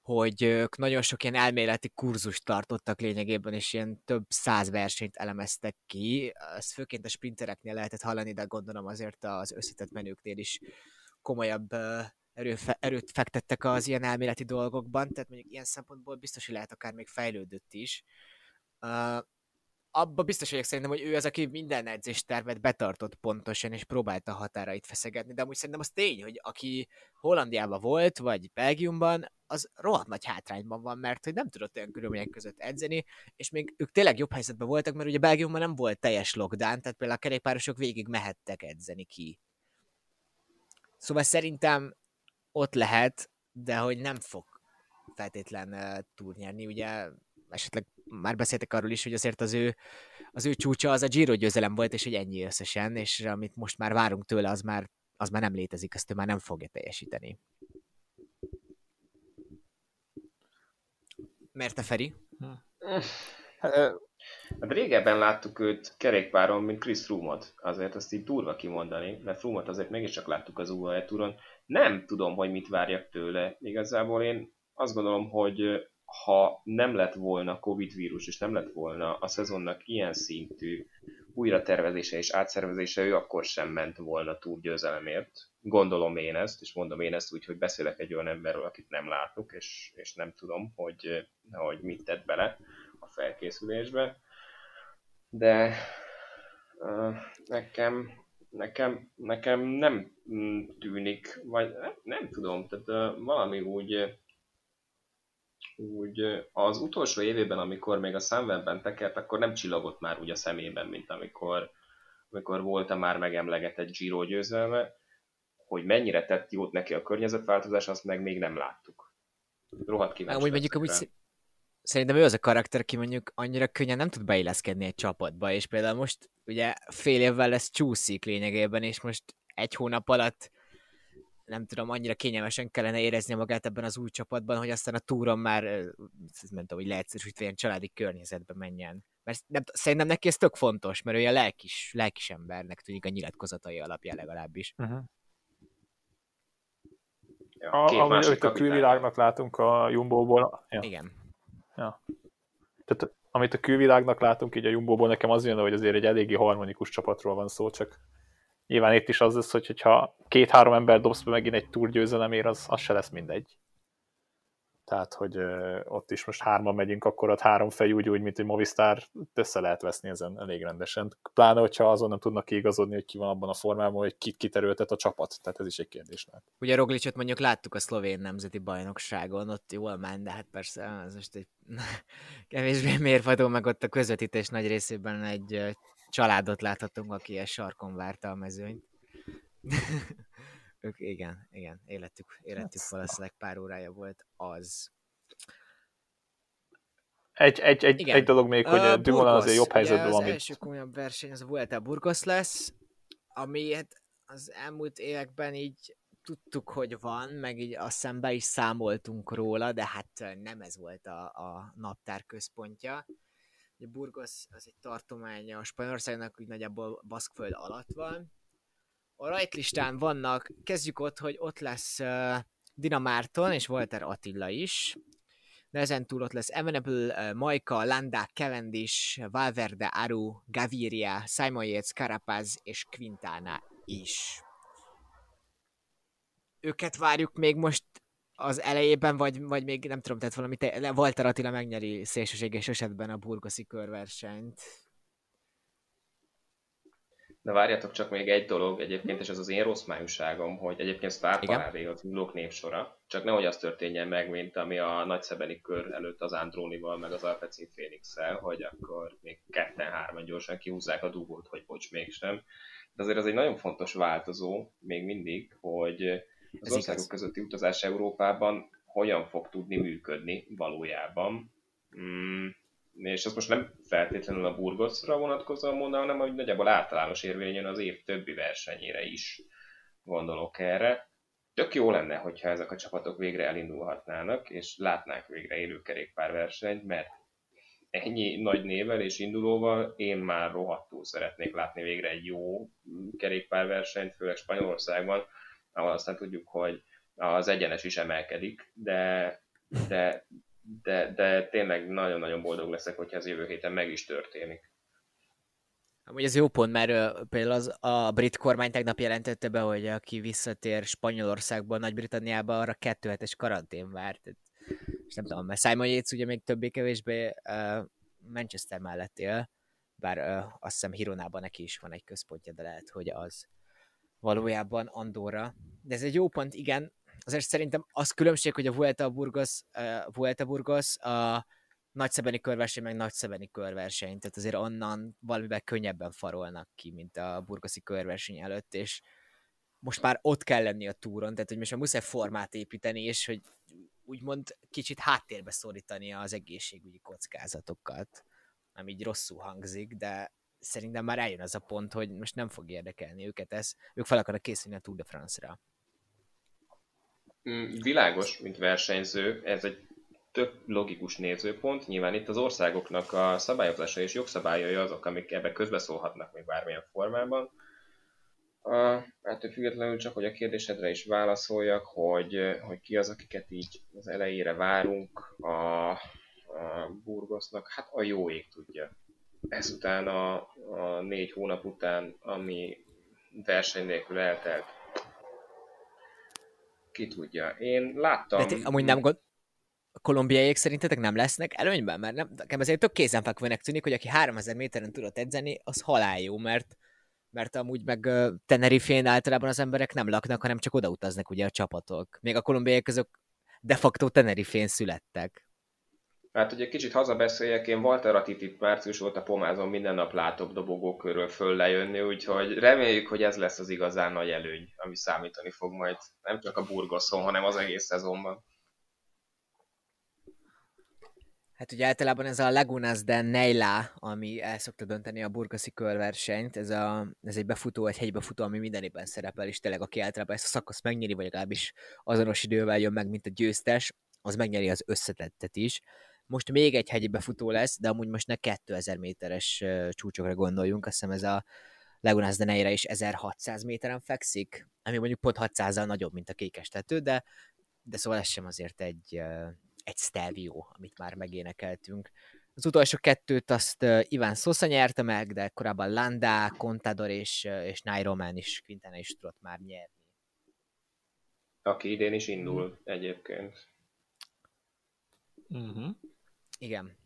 Speaker 1: hogy ők nagyon sok ilyen elméleti kurzust tartottak lényegében, és ilyen több száz versenyt elemeztek ki. Ezt főként a sprintereknél lehetett hallani, de gondolom azért az összetett menőknél is komolyabb erőfe, erőt fektettek az ilyen elméleti dolgokban, tehát mondjuk ilyen szempontból biztos, hogy lehet akár még fejlődött is. Uh, abba biztos vagyok szerintem, hogy ő az, aki minden edzéstervet betartott pontosan, és próbálta határait feszegetni, de amúgy szerintem az tény, hogy aki Hollandiában volt, vagy Belgiumban, az rohadt nagy hátrányban van, mert hogy nem tudott olyan körülmények között edzeni, és még ők tényleg jobb helyzetben voltak, mert ugye Belgiumban nem volt teljes lockdown, tehát például a kerékpárosok végig mehettek edzeni ki. Szóval szerintem ott lehet, de hogy nem fog feltétlen uh, túlnyerni. Ugye esetleg már beszéltek arról is, hogy azért az ő, az ő csúcsa az a Giro győzelem volt, és hogy ennyi összesen, és amit most már várunk tőle, az már, az már nem létezik, azt ő már nem fogja teljesíteni. Mert a Feri? Hm.
Speaker 3: Hát régebben láttuk őt kerékpáron, mint Chris Froome-ot. Azért azt így durva kimondani, mert Froome-ot azért mégiscsak láttuk az UAE túron. Nem tudom, hogy mit várjak tőle. Igazából én azt gondolom, hogy ha nem lett volna Covid vírus, és nem lett volna a szezonnak ilyen szintű újratervezése és átszervezése, ő akkor sem ment volna túl győzelemért. Gondolom én ezt, és mondom én ezt úgy, hogy beszélek egy olyan emberről, akit nem látok, és, és nem tudom, hogy, hogy mit tett bele a felkészülésbe. De uh, nekem nekem, nekem nem tűnik, vagy nem, nem tudom, tehát uh, valami úgy, úgy az utolsó évében, amikor még a Sunwebben tekert, akkor nem csillagott már úgy a szemében, mint amikor, amikor volt a már megemlegetett Giro győzelme, hogy mennyire tett jót neki a környezetváltozás, azt meg még nem láttuk. Rohadt kíváncsi.
Speaker 1: Amúgy mondjuk amúgy szerintem ő az a karakter, aki mondjuk annyira könnyen nem tud beilleszkedni egy csapatba, és például most ugye fél évvel lesz csúszik lényegében, és most egy hónap alatt nem tudom, annyira kényelmesen kellene érezni magát ebben az új csapatban, hogy aztán a túron már, nem tudom, hogy leegyszerűsítve ilyen családi környezetbe menjen. Mert nem, szerintem neki ez tök fontos, mert ő a lelkis, lelkis embernek tűnik a nyilatkozatai alapján legalábbis. Uh-huh.
Speaker 4: Ja, a, amit a külvilágnak látunk a Jumbo-ból.
Speaker 1: Ja. Igen.
Speaker 4: Ja. Tehát amit a külvilágnak látunk így a Jumbo-ból, nekem az jön, hogy azért egy eléggé harmonikus csapatról van szó, csak nyilván itt is az lesz, hogy ha két-három ember dobsz be megint egy túrgyőzelemért, az, az se lesz mindegy. Tehát hogy ott is most hárman megyünk, akkor ott három fej úgy, úgy, mint egy Movistar, össze lehet veszni ezen elég rendesen. Pláne, hogyha azon nem tudnak kiigazodni, hogy ki van abban a formában, hogy kit kiterültet a csapat, tehát ez is egy kérdés lehet.
Speaker 1: Ugye Roglicot mondjuk láttuk a szlovén nemzeti bajnokságon, ott jól ment, de hát persze ez most egy kevésbé mérvadó, meg ott a közvetítés nagy részében egy családot láthatunk, aki egy sarkon várta a mezőnyt. ők igen, igen, életük, életük hát, valószínűleg pár órája volt az.
Speaker 4: Egy, egy, egy, igen. egy dolog még, hogy uh, Dumoulin azért jobb helyzetben van.
Speaker 1: Az első komolyabb verseny az a Vuelta Burgos lesz, ami hát az elmúlt években így tudtuk, hogy van, meg így azt szembe is számoltunk róla, de hát nem ez volt a, a naptár központja. Burgos az egy tartománya a Spanyolországnak, úgy nagyjából Baszkföld alatt van, a rajtlistán vannak, kezdjük ott, hogy ott lesz uh, Dina Márton és Walter Attila is, de ezen túl ott lesz Evenepoel, uh, Majka, Landa, Cavendish, Valverde, Aru, Gaviria, Simon Yates, Carapaz és Quintana is. Őket várjuk még most az elejében, vagy, vagy még nem tudom, tehát valami, te, Walter Attila megnyeri szélsőséges esetben a burgoszi körversenyt.
Speaker 3: De várjatok csak még egy dolog egyébként, és ez az én rossz májúságom, hogy egyébként Star Parade az ülők népsora, csak nehogy az történjen meg, mint ami a nagyszebeni kör előtt az Andrónival, meg az Alpecin phoenix hogy akkor még ketten-hárman gyorsan kihúzzák a dugót, hogy bocs, mégsem. De azért az egy nagyon fontos változó még mindig, hogy az ez országok igaz. közötti utazás Európában hogyan fog tudni működni valójában. Mm, és ezt most nem feltétlenül a Burgoszra vonatkozóan mondanám, hanem hogy nagyjából általános érvényen az év többi versenyére is gondolok erre. Tök jó lenne, hogyha ezek a csapatok végre elindulhatnának, és látnánk végre élő kerékpárversenyt, mert ennyi nagy nével és indulóval én már rohadtul szeretnék látni végre egy jó kerékpárversenyt, főleg Spanyolországban, ahol aztán tudjuk, hogy az egyenes is emelkedik, de, de de, de tényleg nagyon-nagyon boldog leszek, hogyha ez jövő héten meg is történik.
Speaker 1: Amúgy ez jó pont, mert például az, a brit kormány tegnap jelentette be, hogy aki visszatér Spanyolországból, Nagy-Britanniába, arra kettő hetes karantén várt. És nem tudom, mert Simon Yates ugye még többé-kevésbé uh, Manchester mellett él, bár uh, azt hiszem Hironában neki is van egy központja, de lehet, hogy az valójában Andorra. De ez egy jó pont, igen, azért szerintem az különbség, hogy a Vuelta Burgos, uh, Vuelta Burgos a nagyszebeni körverseny, meg nagyszebeni körverseny, tehát azért onnan valamivel könnyebben farolnak ki, mint a burgoszi körverseny előtt, és most már ott kell lenni a túron, tehát hogy most már muszáj formát építeni, és hogy úgymond kicsit háttérbe szorítani az egészségügyi kockázatokat, ami így rosszul hangzik, de szerintem már eljön az a pont, hogy most nem fog érdekelni őket ez, ők fel akarnak készülni a Tour de France-ra.
Speaker 3: Mm, világos, mint versenyző, ez egy tök logikus nézőpont. Nyilván itt az országoknak a szabályozása és jogszabályai azok, amik ebbe közbeszólhatnak még bármilyen formában. Hát függetlenül csak, hogy a kérdésedre is válaszoljak, hogy, hogy ki az, akiket így az elejére várunk a, a Burgosnak, hát a jó ég tudja. Ezután a, a négy hónap után, ami verseny nélkül eltelt, ki tudja. Én láttam...
Speaker 1: De amúgy nem gond... A kolumbiaiak szerintetek nem lesznek előnyben? Mert nem, nekem ezért tök kézenfekvőnek tűnik, hogy aki 3000 méteren tudott edzeni, az halál jó, mert, mert amúgy meg uh, Tenerifén általában az emberek nem laknak, hanem csak odautaznak ugye a csapatok. Még a kolumbiaiak közök de facto Tenerifén születtek.
Speaker 3: Hát, hogy egy kicsit hazabeszéljek, én Walter Attitit március óta pomázom, minden nap látok dobogó körül föl lejönni, úgyhogy reméljük, hogy ez lesz az igazán nagy előny, ami számítani fog majd nem csak a Burgoszon, hanem az egész szezonban.
Speaker 1: Hát ugye általában ez a Lagunas de Neila, ami el szokta dönteni a burgaszi körversenyt, ez, a, ez egy befutó, egy helybefutó, ami minden évben szerepel, és tényleg aki általában ezt a szakaszt megnyeri, vagy legalábbis azonos idővel jön meg, mint a győztes, az megnyeri az összetettet is. Most még egy hegyi befutó lesz, de amúgy most ne 2000 méteres csúcsokra gondoljunk, azt hiszem ez a Legunas de Neira is 1600 méteren fekszik, ami mondjuk pont 600-al nagyobb, mint a kékes tető, de, de szóval ez sem azért egy, egy Stelvio, amit már megénekeltünk. Az utolsó kettőt azt Iván Sosa nyerte meg, de korábban Landa, Contador és, és Nairoman is, Quintana is tudott már nyerni.
Speaker 3: Aki idén is indul egyébként.
Speaker 4: Uh-huh.
Speaker 1: Igen.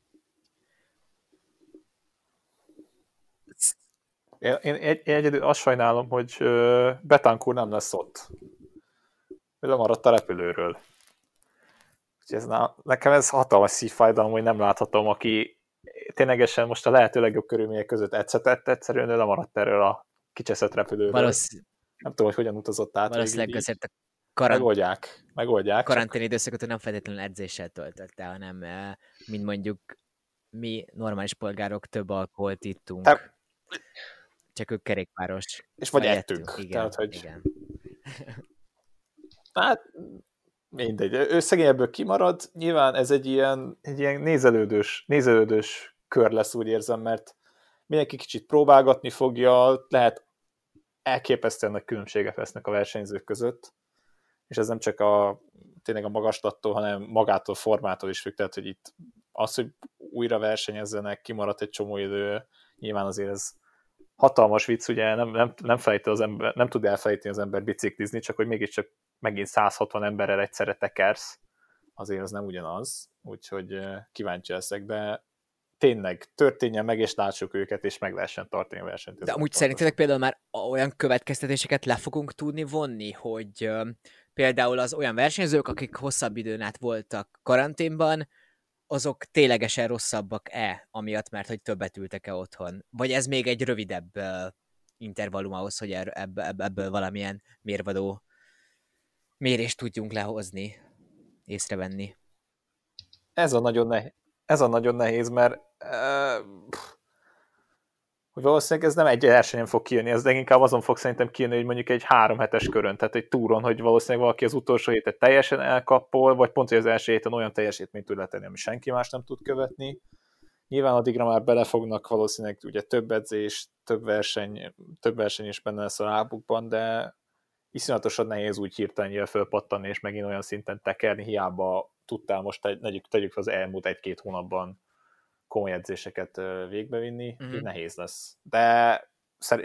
Speaker 4: Én, én, egy, én egyedül azt sajnálom, hogy Betancur nem lesz ott. Ő lemaradt a repülőről. Úgyhogy ez, nekem ez hatalmas szívfájdalom, hogy nem láthatom, aki ténylegesen most a lehető legjobb körülmények között etszetett, egyszerűen ő lemaradt erről a kicseszett repülőről. Valósz... Nem tudom, hogy hogyan utazott át.
Speaker 1: Valószínűleg azért a karant...
Speaker 4: Megoldják, megoldják.
Speaker 1: Karantén időszakot nem feltétlenül edzéssel töltötte, hanem eh, mint mondjuk mi normális polgárok több alkoholt ittunk. Te... Csak ők kerékpáros.
Speaker 4: És vagy ettünk. Igen, tehát, hogy... igen. Hát mindegy, ő szegény ebből kimarad, nyilván ez egy ilyen, egy ilyen nézelődős, nézelődős kör lesz, úgy érzem, mert mindenki kicsit próbálgatni fogja, lehet elképesztően nagy különbségek lesznek a versenyzők között, és ez nem csak a tényleg a magaslattól, hanem magától, formától is függ, tehát hogy itt az, hogy újra versenyezzenek, kimaradt egy csomó idő, nyilván azért ez hatalmas vicc, ugye nem, nem, nem, az ember, nem tud elfelejteni az ember biciklizni, csak hogy mégiscsak megint 160 emberrel egyszerre tekersz, azért az nem ugyanaz, úgyhogy kíváncsi leszek, de tényleg történjen meg, és lássuk őket, és meg lehessen tartani a versenyt.
Speaker 1: De amúgy szerintetek például már olyan következtetéseket le fogunk tudni vonni, hogy például az olyan versenyzők, akik hosszabb időn át voltak karanténban, azok ténylegesen rosszabbak-e, amiatt, mert hogy többet ültek-e otthon? Vagy ez még egy rövidebb uh, intervallum ahhoz, hogy ebből, ebből valamilyen mérvadó mérést tudjunk lehozni, észrevenni.
Speaker 4: Ez a nagyon nehéz, ez a nagyon nehéz mert uh, hogy valószínűleg ez nem egy versenyen fog kijönni, ez inkább azon fog szerintem kijönni, hogy mondjuk egy három hetes körön, tehát egy túron, hogy valószínűleg valaki az utolsó hétet teljesen elkapol, vagy pont, hogy az első héten olyan teljesítményt tud letenni, ami senki más nem tud követni. Nyilván addigra már belefognak valószínűleg ugye több edzés, több verseny, több verseny is benne lesz a lábukban, de iszonyatosan nehéz úgy hirtelen fölpattanni, és megint olyan szinten tekerni, hiába tudtál most, tegyük, tegyük az elmúlt egy-két hónapban komoly edzéseket végbevinni, mm-hmm. így nehéz lesz. De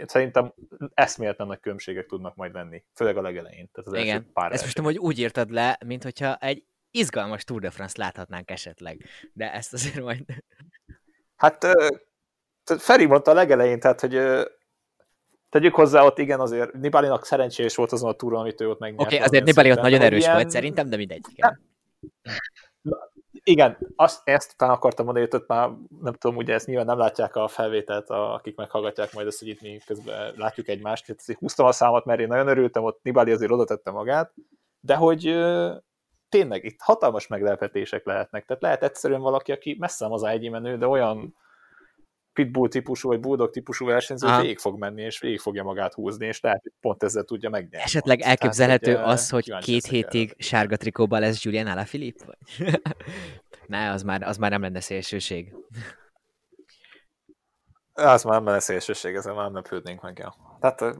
Speaker 4: szerintem eszméletlen nagy különbségek tudnak majd lenni, főleg a legelején. Tehát az
Speaker 1: Igen, pár ezt most hogy úgy írtad le, mint hogyha egy izgalmas Tour de France láthatnánk esetleg, de ezt azért majd...
Speaker 4: Hát Feri mondta a legelején, tehát hogy tegyük hozzá, ott igen, azért Nibalinak szerencsés volt azon a túron, amit ő ott megnyert.
Speaker 1: Oké, okay, azért Nibali ott nagyon erős ilyen... volt szerintem, de mindegy. Igen.
Speaker 4: Igen, azt, ezt utána akartam mondani, hogy ott már nem tudom, ugye ezt nyilván nem látják a felvételt, a, akik meghallgatják majd ezt, hogy itt mi közben látjuk egymást, tehát azért húztam a számot, mert én nagyon örültem, ott Nibali azért oda tette magát, de hogy tényleg itt hatalmas meglepetések lehetnek, tehát lehet egyszerűen valaki, aki messze az egy menő, de olyan pitbull típusú vagy bulldog típusú versenyző ah. végig fog menni, és végig fogja magát húzni, és lehet, hogy pont ezzel tudja megnyerni.
Speaker 1: Esetleg elképzelhető Tehát, az, hogy két hétig el. sárga trikóban lesz Julian Alaphilippe? Vagy? ne, az már, az már nem lenne szélsőség.
Speaker 4: Az már nem lenne szélsőség, ezzel már nem lepődnénk meg. Ja. Tehát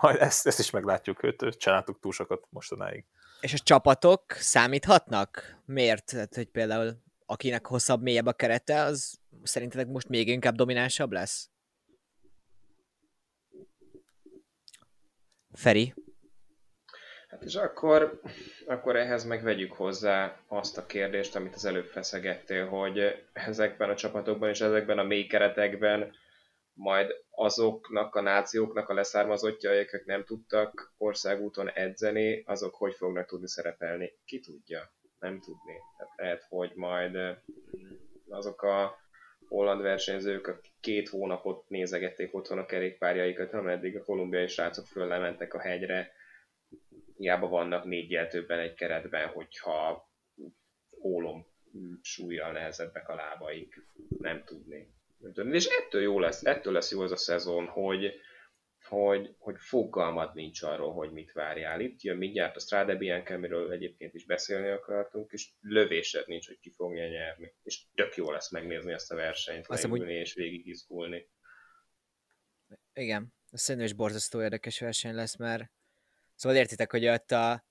Speaker 4: majd ezt, ezt is meglátjuk, őt csináltuk túl sokat mostanáig.
Speaker 1: És a csapatok számíthatnak? Miért? Tehát, hogy például akinek hosszabb, mélyebb a kerete, az szerintetek most még inkább dominánsabb lesz? Feri?
Speaker 3: Hát és akkor, akkor ehhez megvegyük hozzá azt a kérdést, amit az előbb feszegettél, hogy ezekben a csapatokban és ezekben a mély keretekben majd azoknak a nációknak a leszármazottja, akik nem tudtak országúton edzeni, azok hogy fognak tudni szerepelni? Ki tudja? Nem tudni. Tehát lehet, hogy majd azok a holland versenyzők a két hónapot nézegették otthon a kerékpárjaikat, ameddig a kolumbiai srácok föllementek a hegyre, hiába vannak négyel többen egy keretben, hogyha ólom súlyjal nehezebbek a lábaik, nem tudni. És ettől jó lesz, ettől lesz jó az a szezon, hogy, hogy, hogy fogalmad nincs arról, hogy mit várjál. Itt jön mindjárt a Strade Bianca, amiről egyébként is beszélni akartunk, és lövésed nincs, hogy ki fogja nyerni. És tök jó lesz megnézni ezt a versenyt, leülni úgy... és végig izgulni.
Speaker 1: Igen, a szerintem is borzasztó érdekes verseny lesz, mert szóval értitek, hogy ott a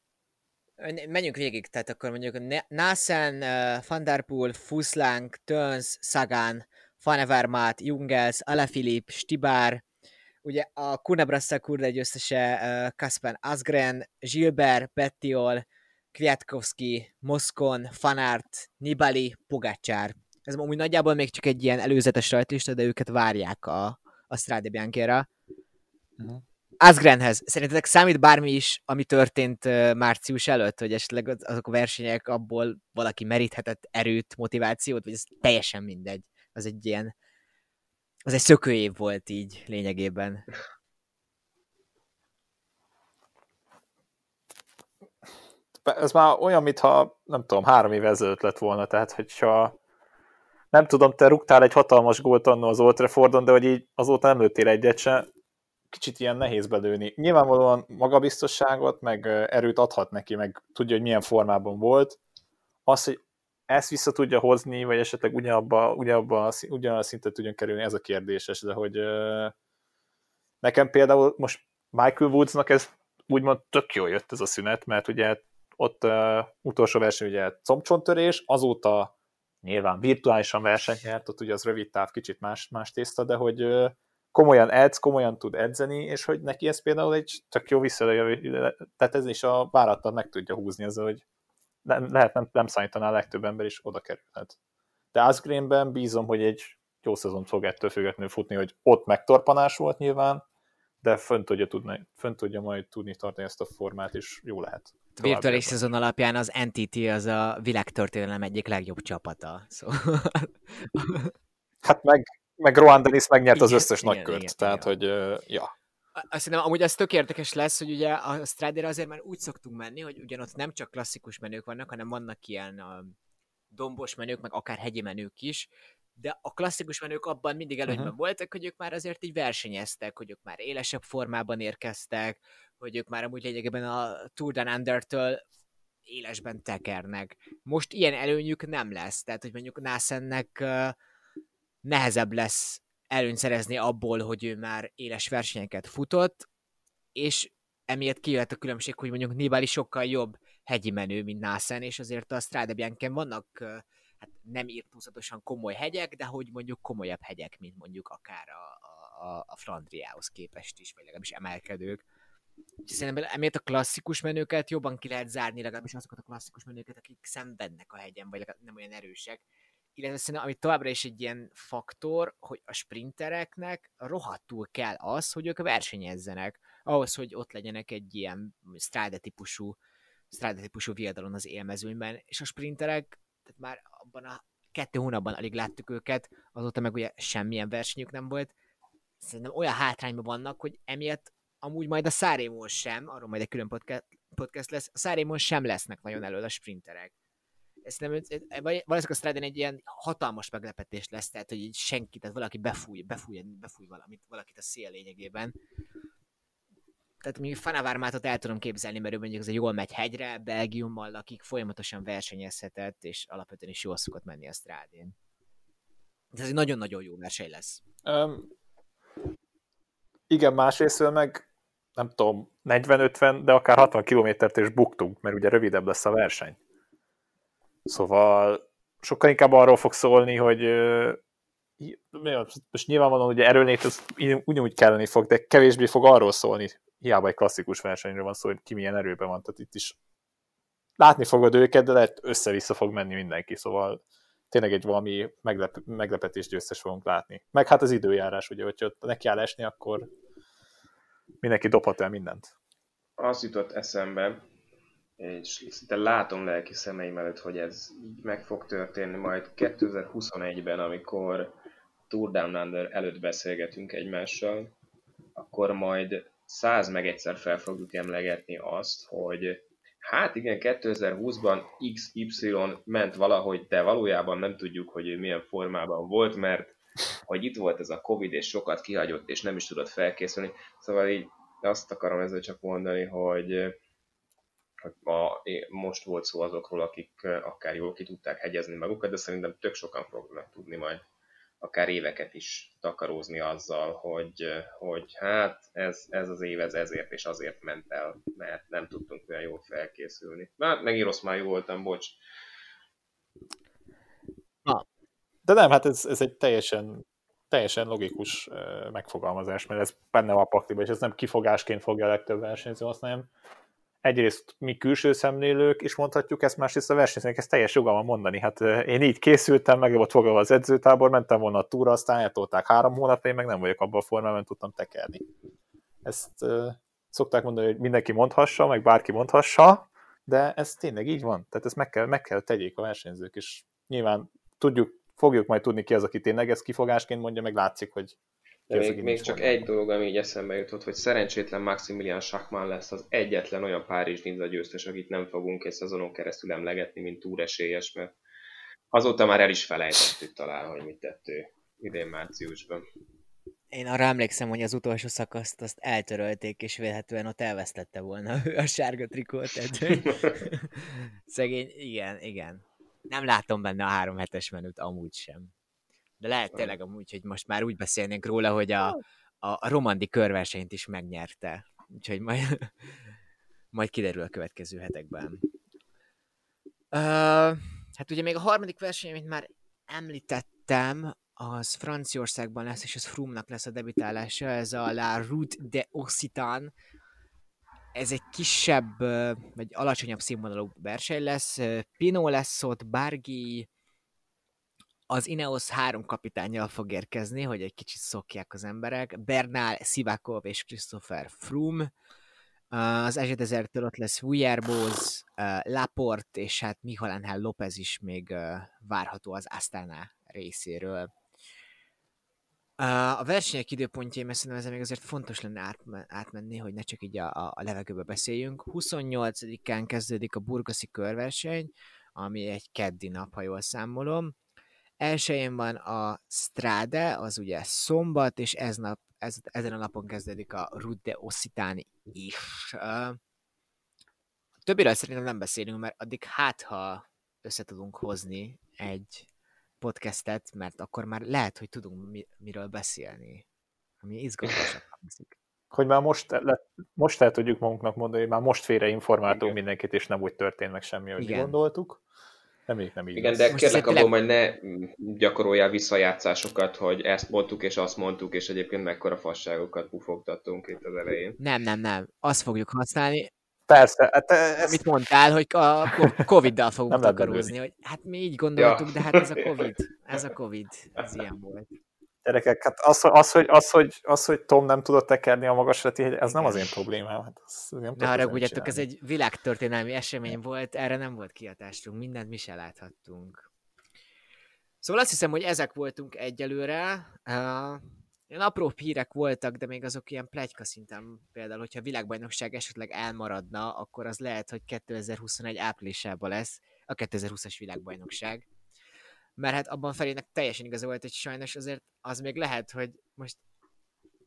Speaker 1: menjünk végig, tehát akkor mondjuk Nassen, Van Der Poel, Fusláng, Töns, Sagan, Fanevermaat, Jungels, Alaphilippe, Stibár, ugye a Kunebrassa Kurda győztese Kasper Asgren, Gilbert, Bettiol, Kwiatkowski, Moszkon, Fanart, Nibali, Pogacsár. Ez amúgy nagyjából még csak egy ilyen előzetes rajtlista, de őket várják a, a Strade Bianchera. Uh-huh. Asgrenhez, szerintetek számít bármi is, ami történt március előtt, hogy esetleg azok a versenyek abból valaki meríthetett erőt, motivációt, vagy ez teljesen mindegy. Az egy ilyen, az egy szökőév volt így lényegében.
Speaker 4: Ez már olyan, mintha, nem tudom, három év ezelőtt lett volna, tehát hogyha nem tudom, te rúgtál egy hatalmas gólt annó az Old Traffordon, de hogy így azóta nem lőttél egyet se, kicsit ilyen nehéz belőni. Nyilvánvalóan magabiztosságot, meg erőt adhat neki, meg tudja, hogy milyen formában volt. Az, hogy ezt vissza tudja hozni, vagy esetleg ugyanabba, ugyanabba, ugyanabba szintet tudjon kerülni, ez a kérdéses, de hogy nekem például most Michael Woodsnak ez úgymond tök jól jött ez a szünet, mert ugye ott uh, utolsó verseny ugye combcsontörés, azóta nyilván virtuálisan versenyert, ott ugye az rövid táv kicsit más, más tészta, de hogy komolyan edz, komolyan tud edzeni, és hogy neki ez például egy tök jó visszajövő, tehát ez is a várattal meg tudja húzni az, hogy nem, lehet nem, nem számítaná a legtöbb ember is oda kerülhet. De Asgreenben bízom, hogy egy jó szezont fog ettől függetlenül futni, hogy ott megtorpanás volt nyilván, de fönn tudja, tudni, fönn tudja majd tudni tartani ezt a formát, és jó lehet.
Speaker 1: Virtuális szezon alapján az NTT az a világtörténelem egyik legjobb csapata. Szóval...
Speaker 4: Hát meg, meg Rohan Dennis megnyert igen, az összes igen, nagykört, igen, tehát igen. hogy ja.
Speaker 1: Azt hiszem, amúgy az tök érdekes lesz, hogy ugye a Strider azért már úgy szoktunk menni, hogy ugyanott nem csak klasszikus menők vannak, hanem vannak ilyen a dombos menők, meg akár hegyi menők is, de a klasszikus menők abban mindig előnyben uh-huh. voltak, hogy ők már azért így versenyeztek, hogy ők már élesebb formában érkeztek, hogy ők már amúgy lényegében a Tour Down Under-től élesben tekernek. Most ilyen előnyük nem lesz, tehát hogy mondjuk Nászennek nehezebb lesz előnyt szerezni abból, hogy ő már éles versenyeket futott, és emiatt kijöhet a különbség, hogy mondjuk Nibali sokkal jobb hegyi menő, mint Násen, és azért a Strade Bianchen vannak hát nem írtózatosan komoly hegyek, de hogy mondjuk komolyabb hegyek, mint mondjuk akár a, a, a Flandriához képest is, vagy legalábbis emelkedők. Szerintem emiatt a klasszikus menőket jobban ki lehet zárni, legalábbis azokat a klasszikus menőket, akik szenvednek a hegyen, vagy nem olyan erősek. Illetve szerintem, ami továbbra is egy ilyen faktor, hogy a sprintereknek rohadtul kell az, hogy ők versenyezzenek, ahhoz, hogy ott legyenek egy ilyen strade típusú, strade típusú viadalon az élmezőnyben, és a sprinterek, tehát már abban a kettő hónapban alig láttuk őket, azóta meg ugye semmilyen versenyük nem volt, szerintem olyan hátrányban vannak, hogy emiatt amúgy majd a Szárémon sem, arról majd egy külön podcast, lesz, a Szárémon sem lesznek nagyon elől a sprinterek. Ez nem, valószínűleg a Stradin egy ilyen hatalmas meglepetés lesz, tehát hogy így senki, tehát valaki befúj, befúj, befúj valamit, valakit a szél lényegében. Tehát mi Fanavármátot el tudom képzelni, mert ő mondjuk az egy jól megy hegyre, Belgiummal, akik folyamatosan versenyezhetett, és alapvetően is jól szokott menni a Strádén. Ez egy nagyon-nagyon jó verseny lesz. Um,
Speaker 4: igen, másrésztől meg nem tudom, 40-50, de akár 60 kilométert is buktunk, mert ugye rövidebb lesz a verseny. Szóval sokkal inkább arról fog szólni, hogy most nyilvánvalóan ugye erőlét az ugyanúgy kelleni fog, de kevésbé fog arról szólni, hiába egy klasszikus versenyről van szó, hogy ki milyen erőben van, tehát itt is látni fogod őket, de lehet össze-vissza fog menni mindenki, szóval tényleg egy valami meglep- meglepetés győztes fogunk látni. Meg hát az időjárás, ugye, hogyha neki áll esni, akkor mindenki dobhat el mindent.
Speaker 3: Az jutott eszembe, és szinte látom lelki szemeim előtt, hogy ez így meg fog történni majd 2021-ben, amikor Tour Down Under előtt beszélgetünk egymással, akkor majd száz meg egyszer fel fogjuk emlegetni azt, hogy hát igen, 2020-ban XY ment valahogy, de valójában nem tudjuk, hogy ő milyen formában volt, mert hogy itt volt ez a Covid, és sokat kihagyott, és nem is tudott felkészülni. Szóval így azt akarom ezzel csak mondani, hogy, ma, most volt szó azokról, akik akár jól ki tudták hegyezni magukat, de szerintem tök sokan fognak tudni majd akár éveket is takarózni azzal, hogy, hogy hát ez, ez az év ez ezért és azért ment el, mert nem tudtunk olyan jól felkészülni. Hát megint rossz már jó voltam, bocs.
Speaker 4: Na. De nem, hát ez, ez egy teljesen, teljesen logikus megfogalmazás, mert ez benne van a pakliba, és ez nem kifogásként fogja a legtöbb versenyző használni, egyrészt mi külső szemlélők is mondhatjuk ezt, másrészt a versenyzőnek ezt teljes joga van mondani. Hát én így készültem, meg volt foglalva az edzőtábor, mentem volna a túra, aztán eltolták három hónapja, én meg nem vagyok abban a formában, tudtam tekerni. Ezt uh, szokták mondani, hogy mindenki mondhassa, meg bárki mondhassa, de ez tényleg így van. Tehát ezt meg kell, meg kell tegyék a versenyzők, és nyilván tudjuk, fogjuk majd tudni ki az, aki tényleg ezt kifogásként mondja, meg látszik, hogy
Speaker 3: de még, még csak egy dolog, ami így eszembe jutott, hogy szerencsétlen Maximilian Schachmann lesz az egyetlen olyan Párizs Ninja győztes, akit nem fogunk egy szezonon keresztül emlegetni, mint túresélyes, mert azóta már el is felejtettük talán, hogy mit tett ő idén márciusban.
Speaker 1: Én arra emlékszem, hogy az utolsó szakaszt azt eltörölték, és vélhetően ott elvesztette volna ő a sárga trikót. Szegény, igen, igen. Nem látom benne a három hetes menüt amúgy sem. De lehet tényleg amúgy, hogy most már úgy beszélnénk róla, hogy a, a, a romandi körversenyt is megnyerte. Úgyhogy majd, majd kiderül a következő hetekben. Uh, hát ugye még a harmadik verseny, amit már említettem, az Franciaországban lesz, és az Froome-nak lesz a debütálása, ez a La Route de Occitan. Ez egy kisebb, vagy alacsonyabb színvonalú verseny lesz. Pino lesz ott, Bargi, az Ineos három kapitányjal fog érkezni, hogy egy kicsit szokják az emberek. Bernal, Sivakov és Christopher Froome. Az Ezsed Ezertől ott lesz Vujerbóz, Laport, és hát Michael Angel López is még várható az Astana részéről. A versenyek időpontjai, mert szerintem ez még azért fontos lenne átmenni, hogy ne csak így a, a levegőbe beszéljünk. 28-án kezdődik a burgaszi körverseny, ami egy keddi nap, ha jól számolom. Elsőjén van a Strade, az ugye szombat, és ez nap, ez, ezen a napon kezdődik a Rudde Occitani is. Uh, többiről szerintem nem beszélünk, mert addig hát, ha össze tudunk hozni egy podcastet, mert akkor már lehet, hogy tudunk mi, miről beszélni, ami izgalmasabb hangzik.
Speaker 4: Hogy már most, le, most el tudjuk magunknak mondani, hogy már most félre informáltunk mindenkit, és nem úgy történt meg semmi, hogy Igen. gondoltuk. Nem, nem így
Speaker 3: Igen, lesz. de Most kérlek abból majd ne gyakoroljál visszajátszásokat, hogy ezt mondtuk és azt mondtuk, és egyébként mekkora fasságokat pufogtattunk itt az elején.
Speaker 1: Nem, nem, nem. Azt fogjuk használni,
Speaker 4: Persze. Hát ez...
Speaker 1: Amit mondtál, hogy a Covid-dal fogunk takarózni, hogy hát mi így gondoltuk, ja. de hát ez a Covid, ez a Covid, ez ilyen volt.
Speaker 4: Gyerekek, hát az, az, hogy, az, hogy, az, hogy Tom nem tudott tekerni a magasrati, ez nem az én problémám. Hát az,
Speaker 1: nem ne haragudjatok, ez egy világtörténelmi esemény volt, erre nem volt kiadástunk, mindent mi se láthattunk. Szóval azt hiszem, hogy ezek voltunk egyelőre. Uh, ilyen apró hírek voltak, de még azok ilyen plegyka szinten, például, hogyha a világbajnokság esetleg elmaradna, akkor az lehet, hogy 2021 áprilisában lesz a 2020-as világbajnokság mert hát abban felének teljesen igaza volt, hogy sajnos azért az még lehet, hogy most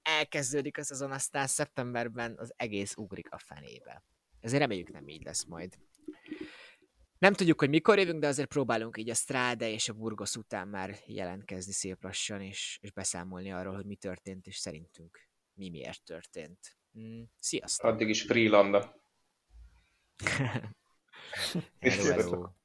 Speaker 1: elkezdődik a szezon, aztán szeptemberben az egész ugrik a fenébe. Ezért reméljük nem így lesz majd. Nem tudjuk, hogy mikor jövünk, de azért próbálunk így a Strade és a Burgos után már jelentkezni szép lassan, és, és beszámolni arról, hogy mi történt, és szerintünk mi miért történt. Mm, sziasztok!
Speaker 3: Addig is Freelanda.
Speaker 1: hello, hello.